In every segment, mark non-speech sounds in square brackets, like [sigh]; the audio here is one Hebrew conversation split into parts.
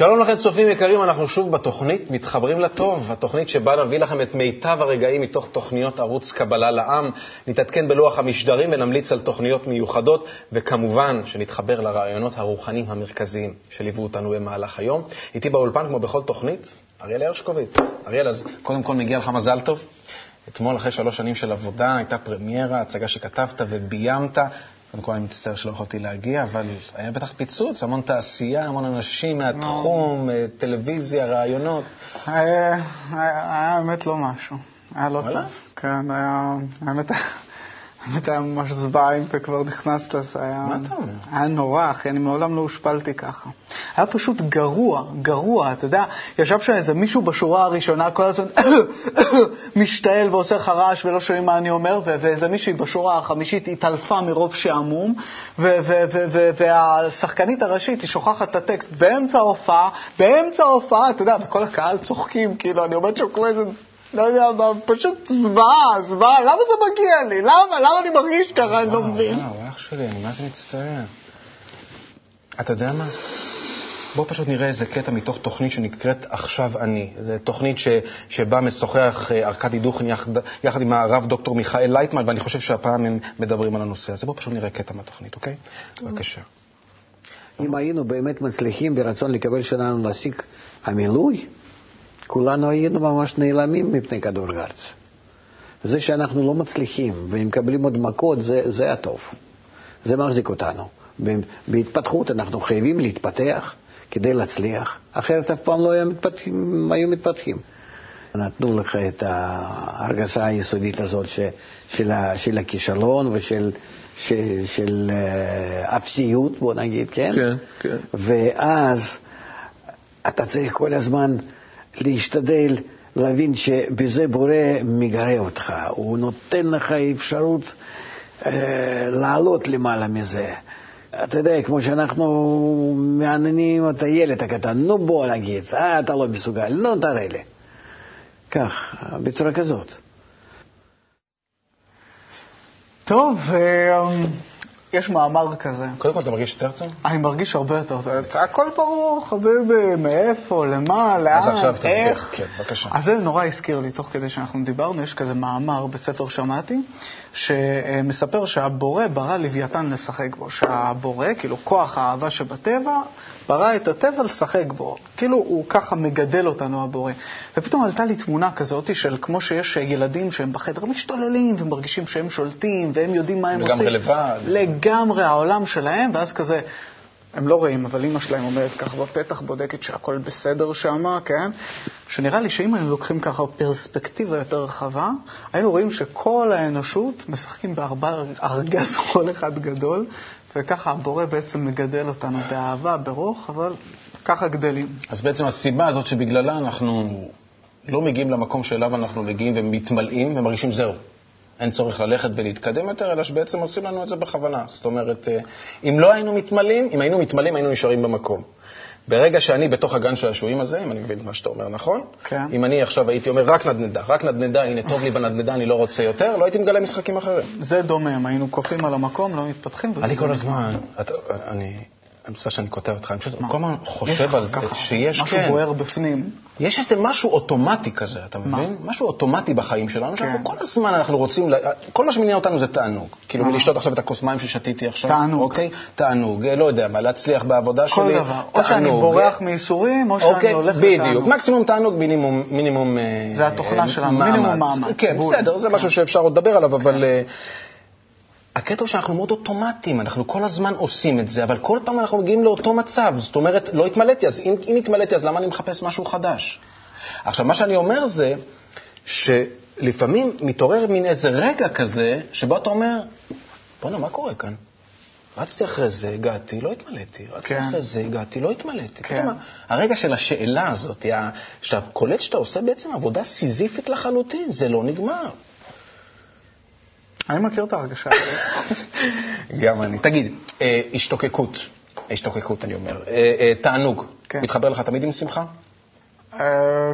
שלום לכם, צופים יקרים, אנחנו שוב בתוכנית מתחברים לטוב, התוכנית שבה נביא לכם את מיטב הרגעים מתוך תוכניות ערוץ קבלה לעם, נתעדכן בלוח המשדרים ונמליץ על תוכניות מיוחדות, וכמובן שנתחבר לרעיונות הרוחניים המרכזיים שליוו אותנו במהלך היום. איתי באולפן, כמו בכל תוכנית, אריאל הרשקוביץ. אריאל, אז קודם כל מגיע לך מזל טוב. אתמול, אחרי שלוש שנים של עבודה, הייתה פרמיירה, הצגה שכתבת וביימת. קודם כל, אני מצטער שלא יכולתי להגיע, אבל היה בטח פיצוץ, המון תעשייה, המון אנשים מהתחום, אה, טלוויזיה, רעיונות. היה, האמת לא משהו. היה לא טוב. כן, היה, האמת, האמת היה ממש זוועה אם אתה כבר נכנסת, זה היה... מה אתה אומר? היה נורא, אחי, אני מעולם לא הושפלתי ככה. היה פשוט גרוע, גרוע, אתה יודע, ישב שם איזה מישהו בשורה הראשונה, כל הזמן [coughs] משתעל ועושה לך רעש ולא שומעים מה אני אומר, ואיזה מישהי בשורה החמישית התעלפה מרוב שעמום, והשחקנית הראשית, היא שוכחת את הטקסט באמצע ההופעה, באמצע ההופעה, אתה יודע, וכל הקהל צוחקים, כאילו, אני עומד שם כמו איזה... לא יודע מה, פשוט זוועה, זוועה, למה זה מגיע לי? למה? למה אני מרגיש ככה? אני לא מבין. וואו, אח שלי, אני מה זה מצטער. אתה יודע מה? בוא פשוט נראה איזה קטע מתוך תוכנית שנקראת עכשיו אני. זו תוכנית ש, שבה משוחח אה, ארכדי דוכן יחד, יחד עם הרב דוקטור מיכאל לייטמן, ואני חושב שהפעם הם מדברים על הנושא הזה. בוא פשוט נראה קטע מהתוכנית, אוקיי? בבקשה. אם היינו באמת מצליחים ברצון לקבל שלנו להשיג המילוי, כולנו היינו ממש נעלמים מפני כדור הארץ. זה שאנחנו לא מצליחים ומקבלים עוד מכות, זה, זה הטוב. זה מחזיק אותנו. בהתפתחות אנחנו חייבים להתפתח כדי להצליח, אחרת אף פעם לא היו מתפתחים. היו מתפתחים. נתנו לך את ההרגשה היסודית הזאת ש, של, ה, של הכישלון ושל של, של uh, אפסיות, בוא נגיד, כן? כן, כן. ואז אתה צריך כל הזמן להשתדל להבין שבזה בורא מגרה אותך, הוא נותן לך אפשרות אה, לעלות למעלה מזה. אתה יודע, כמו שאנחנו מעניינים את הילד הקטן, נו בוא נגיד, אה, אתה לא מסוגל, נו תראה לי. כך, בצורה כזאת. טוב, אה, יש מאמר כזה. קודם כל, אתה מרגיש יותר טוב? אני מרגיש הרבה יותר טוב. הכל ברור, חביבי, מאיפה, למה, לאן, אז עכשיו איך. תסביר, כן, בבקשה. אז זה נורא הזכיר לי, תוך כדי שאנחנו דיברנו, יש כזה מאמר בספר שמעתי, שמספר שהבורא ברא לוויתן לשחק בו. שהבורא, כאילו כוח האהבה שבטבע, ברא את הטבע לשחק בו. כאילו הוא ככה מגדל אותנו, הבורא. ופתאום עלתה לי תמונה כזאת של כמו שיש ילדים שהם בחדר משתוללים ומרגישים שהם שולטים והם יודעים מה הם לגמרי עושים. לבד. לגמרי העולם שלהם, ואז כזה, הם לא רואים, אבל אימא שלהם עומדת ככה בפתח, בודקת שהכל בסדר שם, כן? שנראה לי שאם היינו לוקחים ככה פרספקטיבה יותר רחבה, היינו רואים שכל האנושות משחקים בארגז חול אחד גדול, וככה הבורא בעצם מגדל אותנו באהבה, ברוך, אבל ככה גדלים. אז בעצם הסיבה הזאת שבגללה אנחנו לא מגיעים למקום שאליו אנחנו מגיעים ומתמלאים ומרגישים זהו. אין צורך ללכת ולהתקדם יותר, אלא שבעצם עושים לנו את זה בכוונה. זאת אומרת, אה, אם לא היינו מתמלאים, אם היינו מתמלאים, היינו נשארים במקום. ברגע שאני בתוך הגן שעשועים הזה, אם אני מבין מה שאתה אומר נכון, כן. אם אני עכשיו הייתי אומר רק נדנדה, רק נדנדה, הנה טוב לי בנדנדה, אני לא רוצה יותר, לא הייתי מגלה משחקים אחרים. זה דומם, היינו קופאים על המקום, לא מתפתחים. אני כל הזמן, אתה- אני, אני מצטער שאני קוטע אותך, אני פשוט כל הזמן חושב על זה, שיש, משהו כן, בוער בפנים. יש איזה משהו אוטומטי כזה, אתה מבין? משהו אוטומטי בחיים שלנו, שאנחנו כן. כל הזמן אנחנו רוצים, כל מה שמניע אותנו זה תענוג. כאילו מלשתות עכשיו את הכוס מים ששתיתי עכשיו. תענוג. אוקיי? תענוג, אה, לא יודע מה, להצליח בעבודה כל שלי. דבר. או שאני. בורח מייסורים, או שאני אוקיי, הולך בדיוק. לתענוג. מקסימום תענוג, מינימום... מינימום אה, זה התוכנה אה, שלנו, מינימום מאמץ. כן. בסדר, זה כן. משהו שאפשר עוד לדבר עליו, אבל... הקטע הוא שאנחנו מאוד אוטומטיים, אנחנו כל הזמן עושים את זה, אבל כל פעם אנחנו מגיעים לאותו מצב. זאת אומרת, לא התמלאתי, אז אם, אם התמלאתי, אז למה אני מחפש משהו חדש? עכשיו, מה שאני אומר זה שלפעמים מתעורר מין איזה רגע כזה, שבו אתה אומר, בוא'נה, מה קורה כאן? רצתי אחרי זה, הגעתי, לא התמלאתי. רצתי כן. אחרי זה, הגעתי, לא התמלאתי. כן. פתאום הרגע של השאלה הזאת, שאתה קולט שאתה עושה בעצם עבודה סיזיפית לחלוטין, זה לא נגמר. אני מכיר את ההרגשה הזאת. גם אני. תגיד, אה, השתוקקות, השתוקקות אני אומר, אה, אה, תענוג, כן. מתחבר לך תמיד עם שמחה?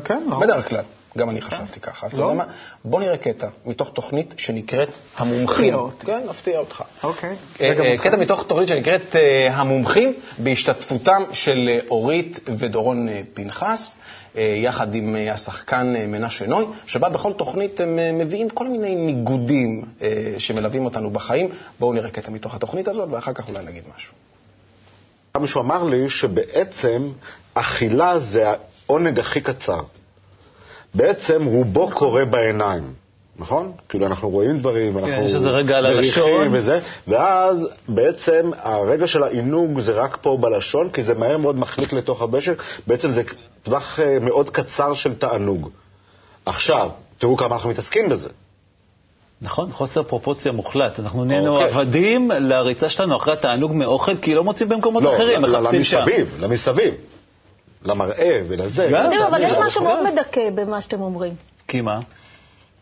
כן, לא. בדרך כלל. גם אני חשבתי ככה. אז אתה לא? יודע מה? בוא נראה קטע מתוך תוכנית שנקראת המומחים. כן, אפתיע אותך. אוקיי. אה, אה, אותך. קטע מתוך תוכנית שנקראת אה, המומחים, בהשתתפותם של אורית ודורון אה, פנחס, אה, יחד עם אה, השחקן אה, מנשה נוי, שבה בכל תוכנית הם אה, מביאים כל מיני ניגודים אה, שמלווים אותנו בחיים. בואו נראה קטע מתוך התוכנית הזאת, ואחר כך אולי נגיד משהו. מישהו אמר לי שבעצם אכילה זה העונג הכי קצר. בעצם רובו קורה בעיניים, נכון? כאילו אנחנו רואים דברים, אנחנו כן, רגע על מריחים הלשון. וזה, ואז בעצם הרגע של העינוג זה רק פה בלשון, כי זה מהר מאוד מחליק לתוך הבשק, בעצם זה טווח אה, מאוד קצר של תענוג. עכשיו, תראו כמה אנחנו מתעסקים בזה. נכון, חוסר פרופורציה מוחלט. אנחנו נהיינו אוקיי. עבדים לריצה שלנו אחרי התענוג מאוכל, כי לא מוצאים במקומות לא, אחרים, מחפשים שם. למסביב, למסביב. למראה ולזה. גם. אבל יש משהו אבל- מאוד מדכא במה שאתם אומרים. כי מה?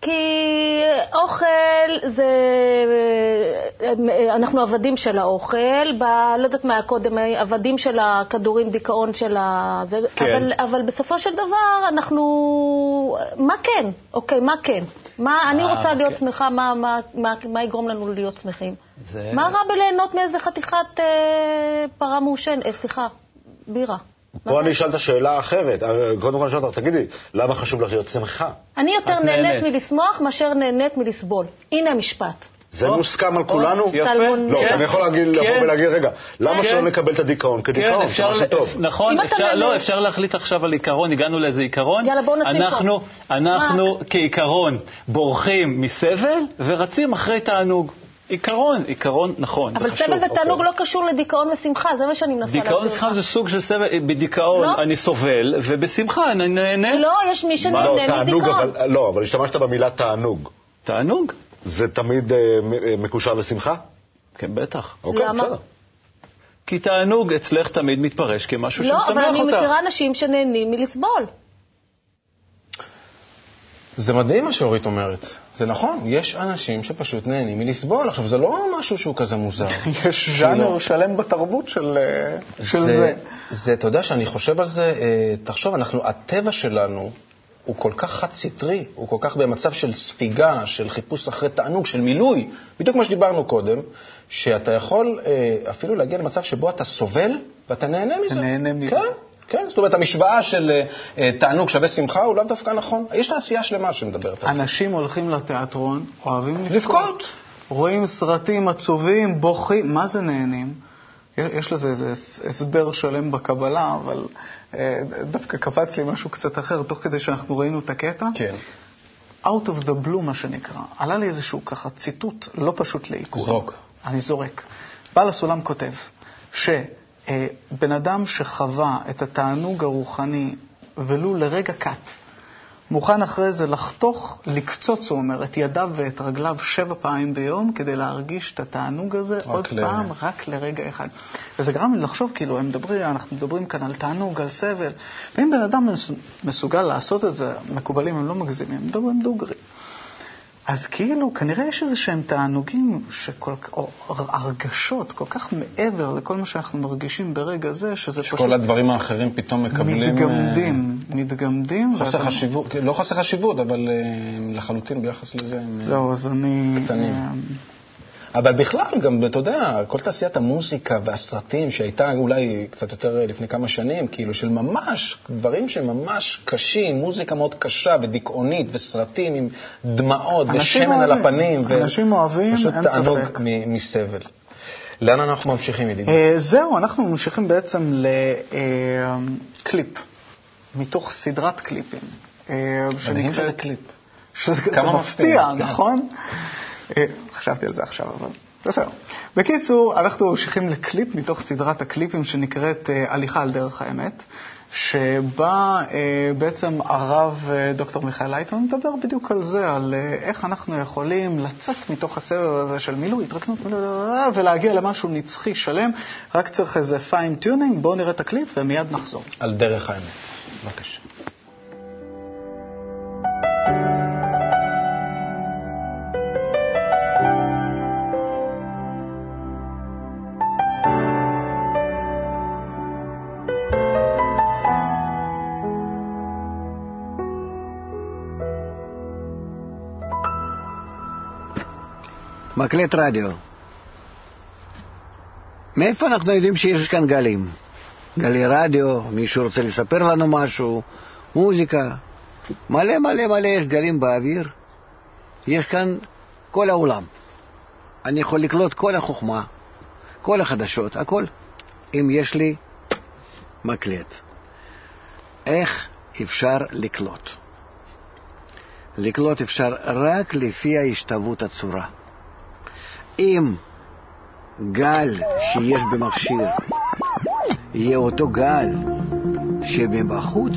כי אוכל זה... אנחנו עבדים של האוכל, ב... לא יודעת מה היה קודם, עבדים של הכדורים, דיכאון של ה... זה, כן. אבל, אבל בסופו של דבר אנחנו... מה כן? אוקיי, מה כן? מה, אני אה, רוצה להיות כן. שמחה, מה, מה, מה, מה יגרום לנו להיות שמחים? זה- מה רע בליהנות מאיזה חתיכת אה, פרה מעושנת, אה, סליחה, בירה? פה? אני אשאל את השאלה האחרת. אה, קודם כל אני שואל אותך, תגידי, למה חשוב לך להיות שמחה? אני יותר נהנית. מלשמוח מאשר נהנית מלסבול. הנה המשפט. זה או, מוסכם על כולנו? יפה. לא. אני יכול לבוא כן. ולהגיד, רגע, למה כן. שלא נקבל את הדיכאון כן, כדיכאון? זה משהו טוב. נכון, לא, אפשר להחליט עכשיו על עיקרון, הגענו לאיזה עיקרון. יאללה, בואו נשים אנחנו, פה. אנחנו כעיקרון בורחים מסבל ורצים אחרי תענוג. עיקרון, עיקרון נכון, אבל זה חשוב. סבל ותענוג אוקיי. לא קשור לדיכאון ושמחה, זה מה שאני מנסה להסביר דיכאון. ושמחה זה סוג של סבל, בדיכאון לא. אני סובל, ובשמחה אני נהנה. לא, יש מי לא, שנהנה תענוג, מדיכאון. אבל, לא, אבל השתמשת במילה תענוג. תענוג? זה תמיד אה, אה, מקושר לשמחה? כן, בטח. אוקיי, למה? בסדר. כי תענוג אצלך תמיד מתפרש כמשהו לא, שמשמח אבל אני אותך. מכירה אנשים שנהנים מלסבול. זה מדהים מה שאורית אומרת. זה נכון, יש אנשים שפשוט נהנים מלסבול. עכשיו, זה לא משהו שהוא כזה מוזר. [laughs] יש ז'אנר שלם בתרבות של אה, של זה. זה, אתה יודע שאני חושב על זה, אה, תחשוב, אנחנו, הטבע שלנו הוא כל כך חד-סטרי, הוא כל כך במצב של ספיגה, של חיפוש אחרי תענוג, של מילוי, בדיוק כמו שדיברנו קודם, שאתה יכול אה, אפילו להגיע למצב שבו אתה סובל ואתה נהנה מזה. נהנה מזה. כן, כן, זאת אומרת, המשוואה של אה, תענוג שווה שמחה הוא לאו דווקא נכון. יש תעשייה שלמה שמדברת על זה. אנשים הולכים לתיאטרון, אוהבים לבכות. לבכות. רואים סרטים עצובים, בוכים, מה זה נהנים? יש לזה איזה הסבר שלם בקבלה, אבל אה, דווקא קפץ לי משהו קצת אחר, תוך כדי שאנחנו ראינו את הקטע. כן. Out of the blue, מה שנקרא. עלה לי איזשהו ככה ציטוט לא פשוט לעיכול. זרוק. אני זורק. בעל הסולם כותב שבן אדם שחווה את התענוג הרוחני ולו לרגע קט, מוכן אחרי זה לחתוך, לקצוץ, הוא אומר, את ידיו ואת רגליו שבע פעמים ביום כדי להרגיש את התענוג הזה עוד ל- פעם, רק לרגע אחד. וזה גרם לי לחשוב, כאילו, הם מדברים, אנחנו מדברים כאן על תענוג, על סבל, ואם בן אדם מס- מסוגל לעשות את זה, מקובלים הם לא מגזימים, הם מדברים דוגרי. אז כאילו, כנראה יש איזה שהם תענוגים, שכל, או הרגשות כל כך מעבר לכל מה שאנחנו מרגישים ברגע זה, שזה פשוט כל הדברים האחרים פתאום מקבלים... אה, מתגמדים, מתגמדים. חוסר ואתה- חשיבות, לא חוסר חשיבות, אבל אה, לחלוטין ביחס לזה הם... אה, זהו, אז אני... קטנים. אה, אבל בכלל, גם, אתה יודע, כל תעשיית המוזיקה והסרטים שהייתה אולי קצת יותר לפני כמה שנים, כאילו של ממש, דברים שממש קשים, מוזיקה מאוד קשה ודיכאונית, וסרטים עם דמעות ושמן על אוהבים. הפנים. אנשים אוהבים, פשוט תענוג. מ- מסבל. לאן אנחנו ממשיכים, ידידי? אה, זהו, אנחנו ממשיכים בעצם לקליפ, מתוך סדרת קליפים. אה, מדהים שנקראת- שזה קליפ. שזה מפתיע, כן. נכון? אה, חשבתי על זה עכשיו, אבל בסדר. בקיצור, אנחנו ממשיכים לקליפ מתוך סדרת הקליפים שנקראת אה, הליכה על דרך האמת, שבה אה, בעצם הרב דוקטור מיכאל לייטון מדבר בדיוק על זה, על איך אנחנו יכולים לצאת מתוך הסבב הזה של מילוי, התרקנות, ולהגיע למשהו נצחי שלם, רק צריך איזה fine tuning, בואו נראה את הקליפ ומיד נחזור. על דרך האמת. בבקשה. מקלט רדיו. מאיפה אנחנו יודעים שיש כאן גלים? גלי רדיו, מישהו רוצה לספר לנו משהו, מוזיקה. מלא מלא מלא יש גלים באוויר. יש כאן כל העולם. אני יכול לקלוט כל החוכמה, כל החדשות, הכל, אם יש לי מקלט. איך אפשר לקלוט? לקלוט אפשר רק לפי ההשתוות הצורה. אם גל שיש במכשיר יהיה אותו גל שמבחוץ,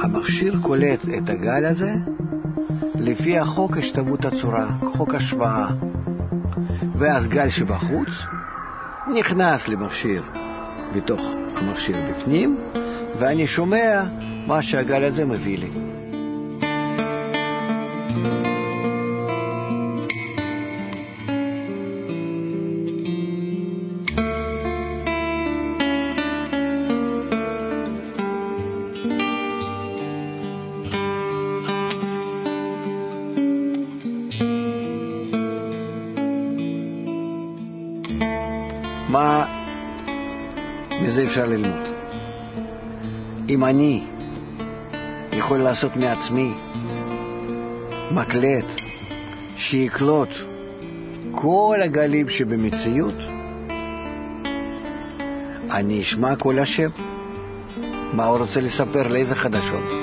המכשיר קולט את הגל הזה לפי החוק השתוות הצורה, חוק השוואה. ואז גל שבחוץ נכנס למכשיר בתוך המכשיר בפנים, ואני שומע מה שהגל הזה מביא לי. מה ללמוד? אם אני יכול לעשות מעצמי מקלט שיקלוט כל הגלים שבמציאות, אני אשמע כל השם. מה הוא רוצה לספר, לאיזה חדשות?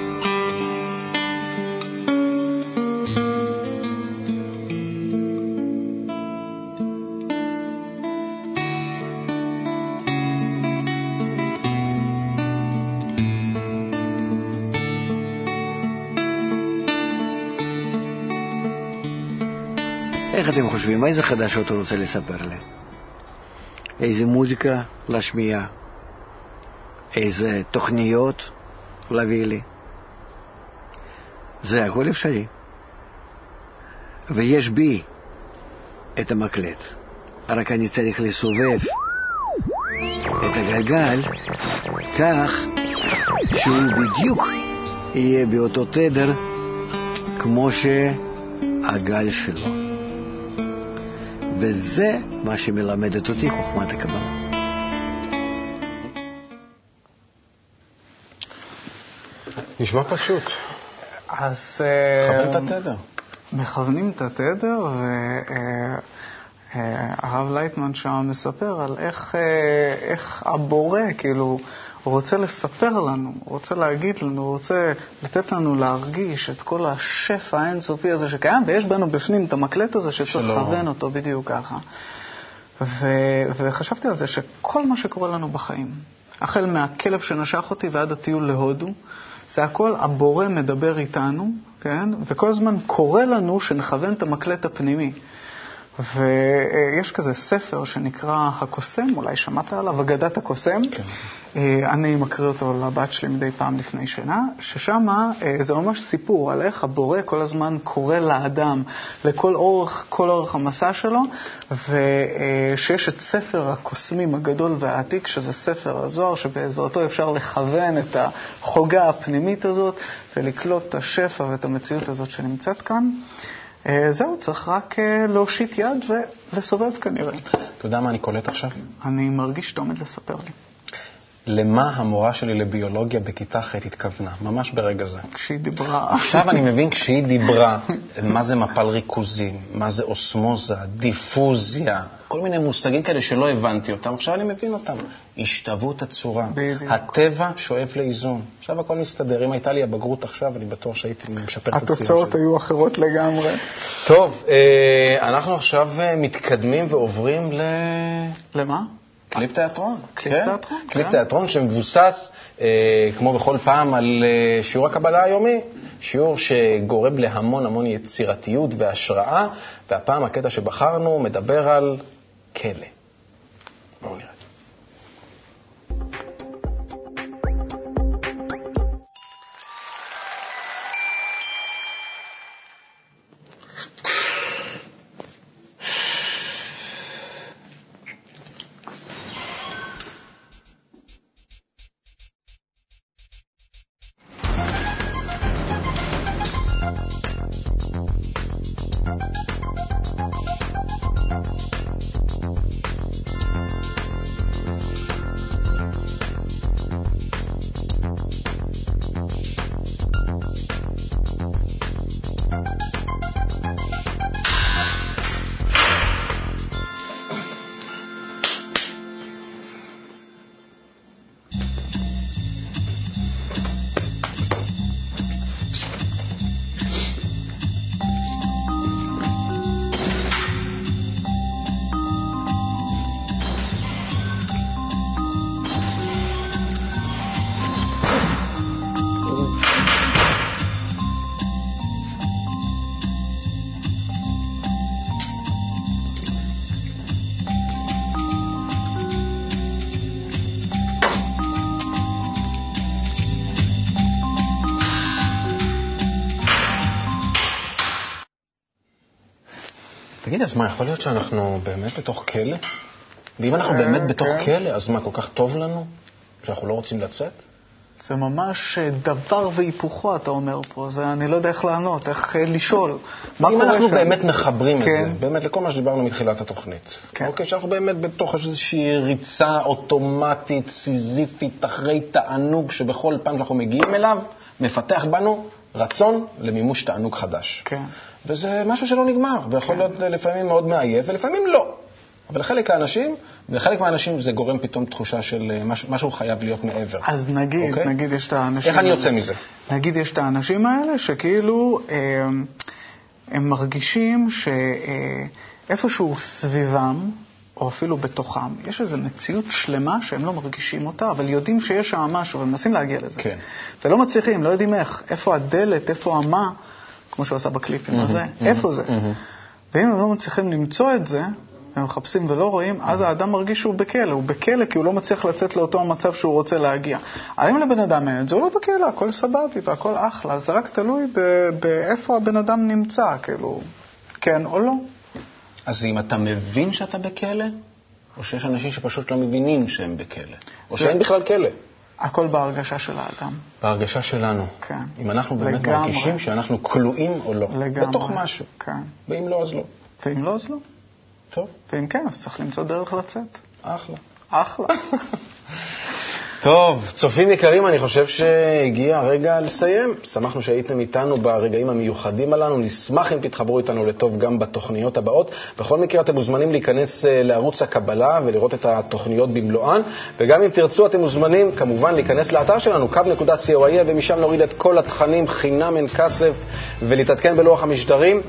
איזה חדשות הוא רוצה לספר לי? איזה מוזיקה להשמיע? איזה תוכניות להביא לי? זה הכל אפשרי. ויש בי את המקלט, רק אני צריך לסובב את הגלגל כך שהוא בדיוק יהיה באותו תדר כמו שהגל שלו. וזה מה שמלמדת אותי חוכמת הקבלה. נשמע פשוט. אז... מכוון את אה, התדר. מכוונים את התדר, והרב לייטמן שם מספר על איך, אה, איך הבורא, כאילו, הוא רוצה לספר לנו, הוא רוצה להגיד לנו, הוא רוצה לתת לנו להרגיש את כל השפע האינסופי הזה שקיים, ויש בנו בפנים את המקלט הזה שצריך. לכוון אותו בדיוק ככה. ו, וחשבתי על זה שכל מה שקורה לנו בחיים, החל מהכלב שנשך אותי ועד הטיול להודו, זה הכל הבורא מדבר איתנו, כן? וכל הזמן קורא לנו שנכוון את המקלט הפנימי. ויש כזה ספר שנקרא הקוסם, אולי שמעת עליו, אגדת הקוסם. כן. אה, אני מקריא אותו לבת שלי מדי פעם לפני שינה, ששם אה, זה ממש סיפור על איך הבורא כל הזמן קורא לאדם לכל אורך, כל אורך המסע שלו, ושיש את ספר הקוסמים הגדול והעתיק, שזה ספר הזוהר, שבעזרתו אפשר לכוון את החוגה הפנימית הזאת ולקלוט את השפע ואת המציאות הזאת שנמצאת כאן. אה, זהו, צריך רק אה, להושיט יד ולסובב כנראה. אתה יודע מה אני קולט עכשיו? אני מרגיש שאתה עומד לספר לי. למה המורה שלי לביולוגיה בכיתה ח' התכוונה, ממש ברגע זה. כשהיא דיברה... עכשיו אני מבין כשהיא דיברה, מה זה מפל ריכוזים, מה זה אוסמוזה, דיפוזיה, כל מיני מושגים כאלה שלא הבנתי אותם, עכשיו אני מבין אותם. השתוות הצורה, בדיוק. הטבע שואף לאיזון. עכשיו הכל מסתדר. אם הייתה לי הבגרות עכשיו, אני בטוח שהייתי משפר את הציון התוצאות שלי. היו אחרות לגמרי. טוב, אה, אנחנו עכשיו אה, מתקדמים ועוברים ל... למה? קליפ תיאטרון. קליפ כן. תיאטרון, קליפ כן. תיאטרון שמבוסס, אה, כמו בכל פעם, על אה, שיעור הקבלה היומי. שיעור שגורם להמון המון יצירתיות והשראה, והפעם הקטע שבחרנו מדבר על כלא. בואו נראה. תגיד, אז מה, יכול להיות שאנחנו באמת בתוך כלא? ואם אנחנו אה, באמת בתוך כן. כלא, אז מה, כל כך טוב לנו? שאנחנו לא רוצים לצאת? זה ממש אה, דבר והיפוכו, אתה אומר פה. זה, אני לא יודע איך לענות, איך אה, לשאול. מה אם אנחנו שם? באמת מחברים את כן. זה, באמת לכל מה שדיברנו מתחילת התוכנית, כן. אוקיי, שאנחנו באמת בתוך איזושהי ריצה אוטומטית, סיזיפית, אחרי תענוג שבכל פעם שאנחנו מגיעים אליו, מפתח בנו רצון למימוש תענוג חדש. כן. וזה משהו שלא נגמר, ויכול להיות לפעמים מאוד מעייף, ולפעמים לא. אבל לחלק האנשים, ולחלק מהאנשים זה גורם פתאום תחושה של אה, משהו, משהו חייב להיות מעבר. אז נגיד, אוקיי? נגיד יש את האנשים... איך אני יוצא מזה? נגיד יש את האנשים האלה שכאילו אה, הם מרגישים שאיפשהו סביבם, או אפילו בתוכם, יש איזו מציאות שלמה שהם לא מרגישים אותה, אבל יודעים שיש שם משהו ומנסים להגיע לזה. כן. ולא מצליחים, לא יודעים איך, איפה הדלת, איפה המה, כמו שהוא עשה בקליפים הזה, איפה זה. ואם הם לא מצליחים למצוא את זה, הם מחפשים ולא רואים, אז האדם מרגיש שהוא בכלא. הוא בכלא כי הוא לא מצליח לצאת לאותו המצב שהוא רוצה להגיע. האם לבן אדם אין את זה? הוא לא בכלא, הכל סבבי והכל אחלה. זה רק תלוי באיפה הבן אדם נמצא, כאילו, כן או לא. אז אם אתה מבין שאתה בכלא, או שיש אנשים שפשוט לא מבינים שהם בכלא, או שאין בכלל כלא. הכל בהרגשה של האדם. בהרגשה שלנו. כן. אם אנחנו באמת לגמרי. מרגישים שאנחנו כלואים או לא. לגמרי. בתוך משהו. כן. ואם לא, אז לא. ואם לא, אז לא. טוב, ואם כן, אז צריך למצוא דרך לצאת. אחלה. אחלה. [laughs] טוב, צופים יקרים, אני חושב שהגיע הרגע לסיים. שמחנו שהייתם איתנו ברגעים המיוחדים הללו. נשמח אם תתחברו איתנו לטוב גם בתוכניות הבאות. בכל מקרה, אתם מוזמנים להיכנס אה, לערוץ הקבלה ולראות את התוכניות במלואן. וגם אם תרצו, אתם מוזמנים כמובן להיכנס לאתר שלנו, kub.co.il, ומשם נוריד את כל התכנים חינם אין כסף, ולהתעדכן בלוח המשדרים.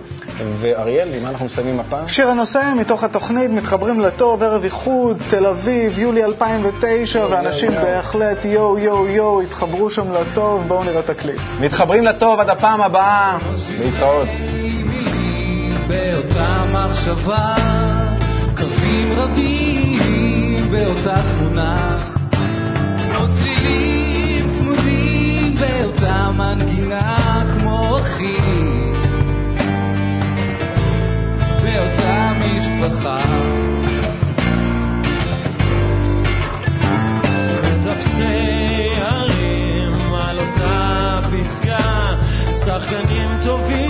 ואריאל, עם מה אנחנו מסיימים הפעם? שיר הנושא מתוך התוכנית מתחברים לטוב, ערב איחוד, תל אביב, יולי 2009, ואנשים יואו. בהחלט יואו יואו יואו התחברו שם לטוב, בואו נראה את הקליפ. מתחברים לטוב עד הפעם הבאה. להתראות. באותה מחשבה, קווים רבים באותה תמונה, כמו צלילים צמודים באותה מנגינה, כמו אחים, משפחה. מטפסי הרים על אותה פסגה, שחקנים טובים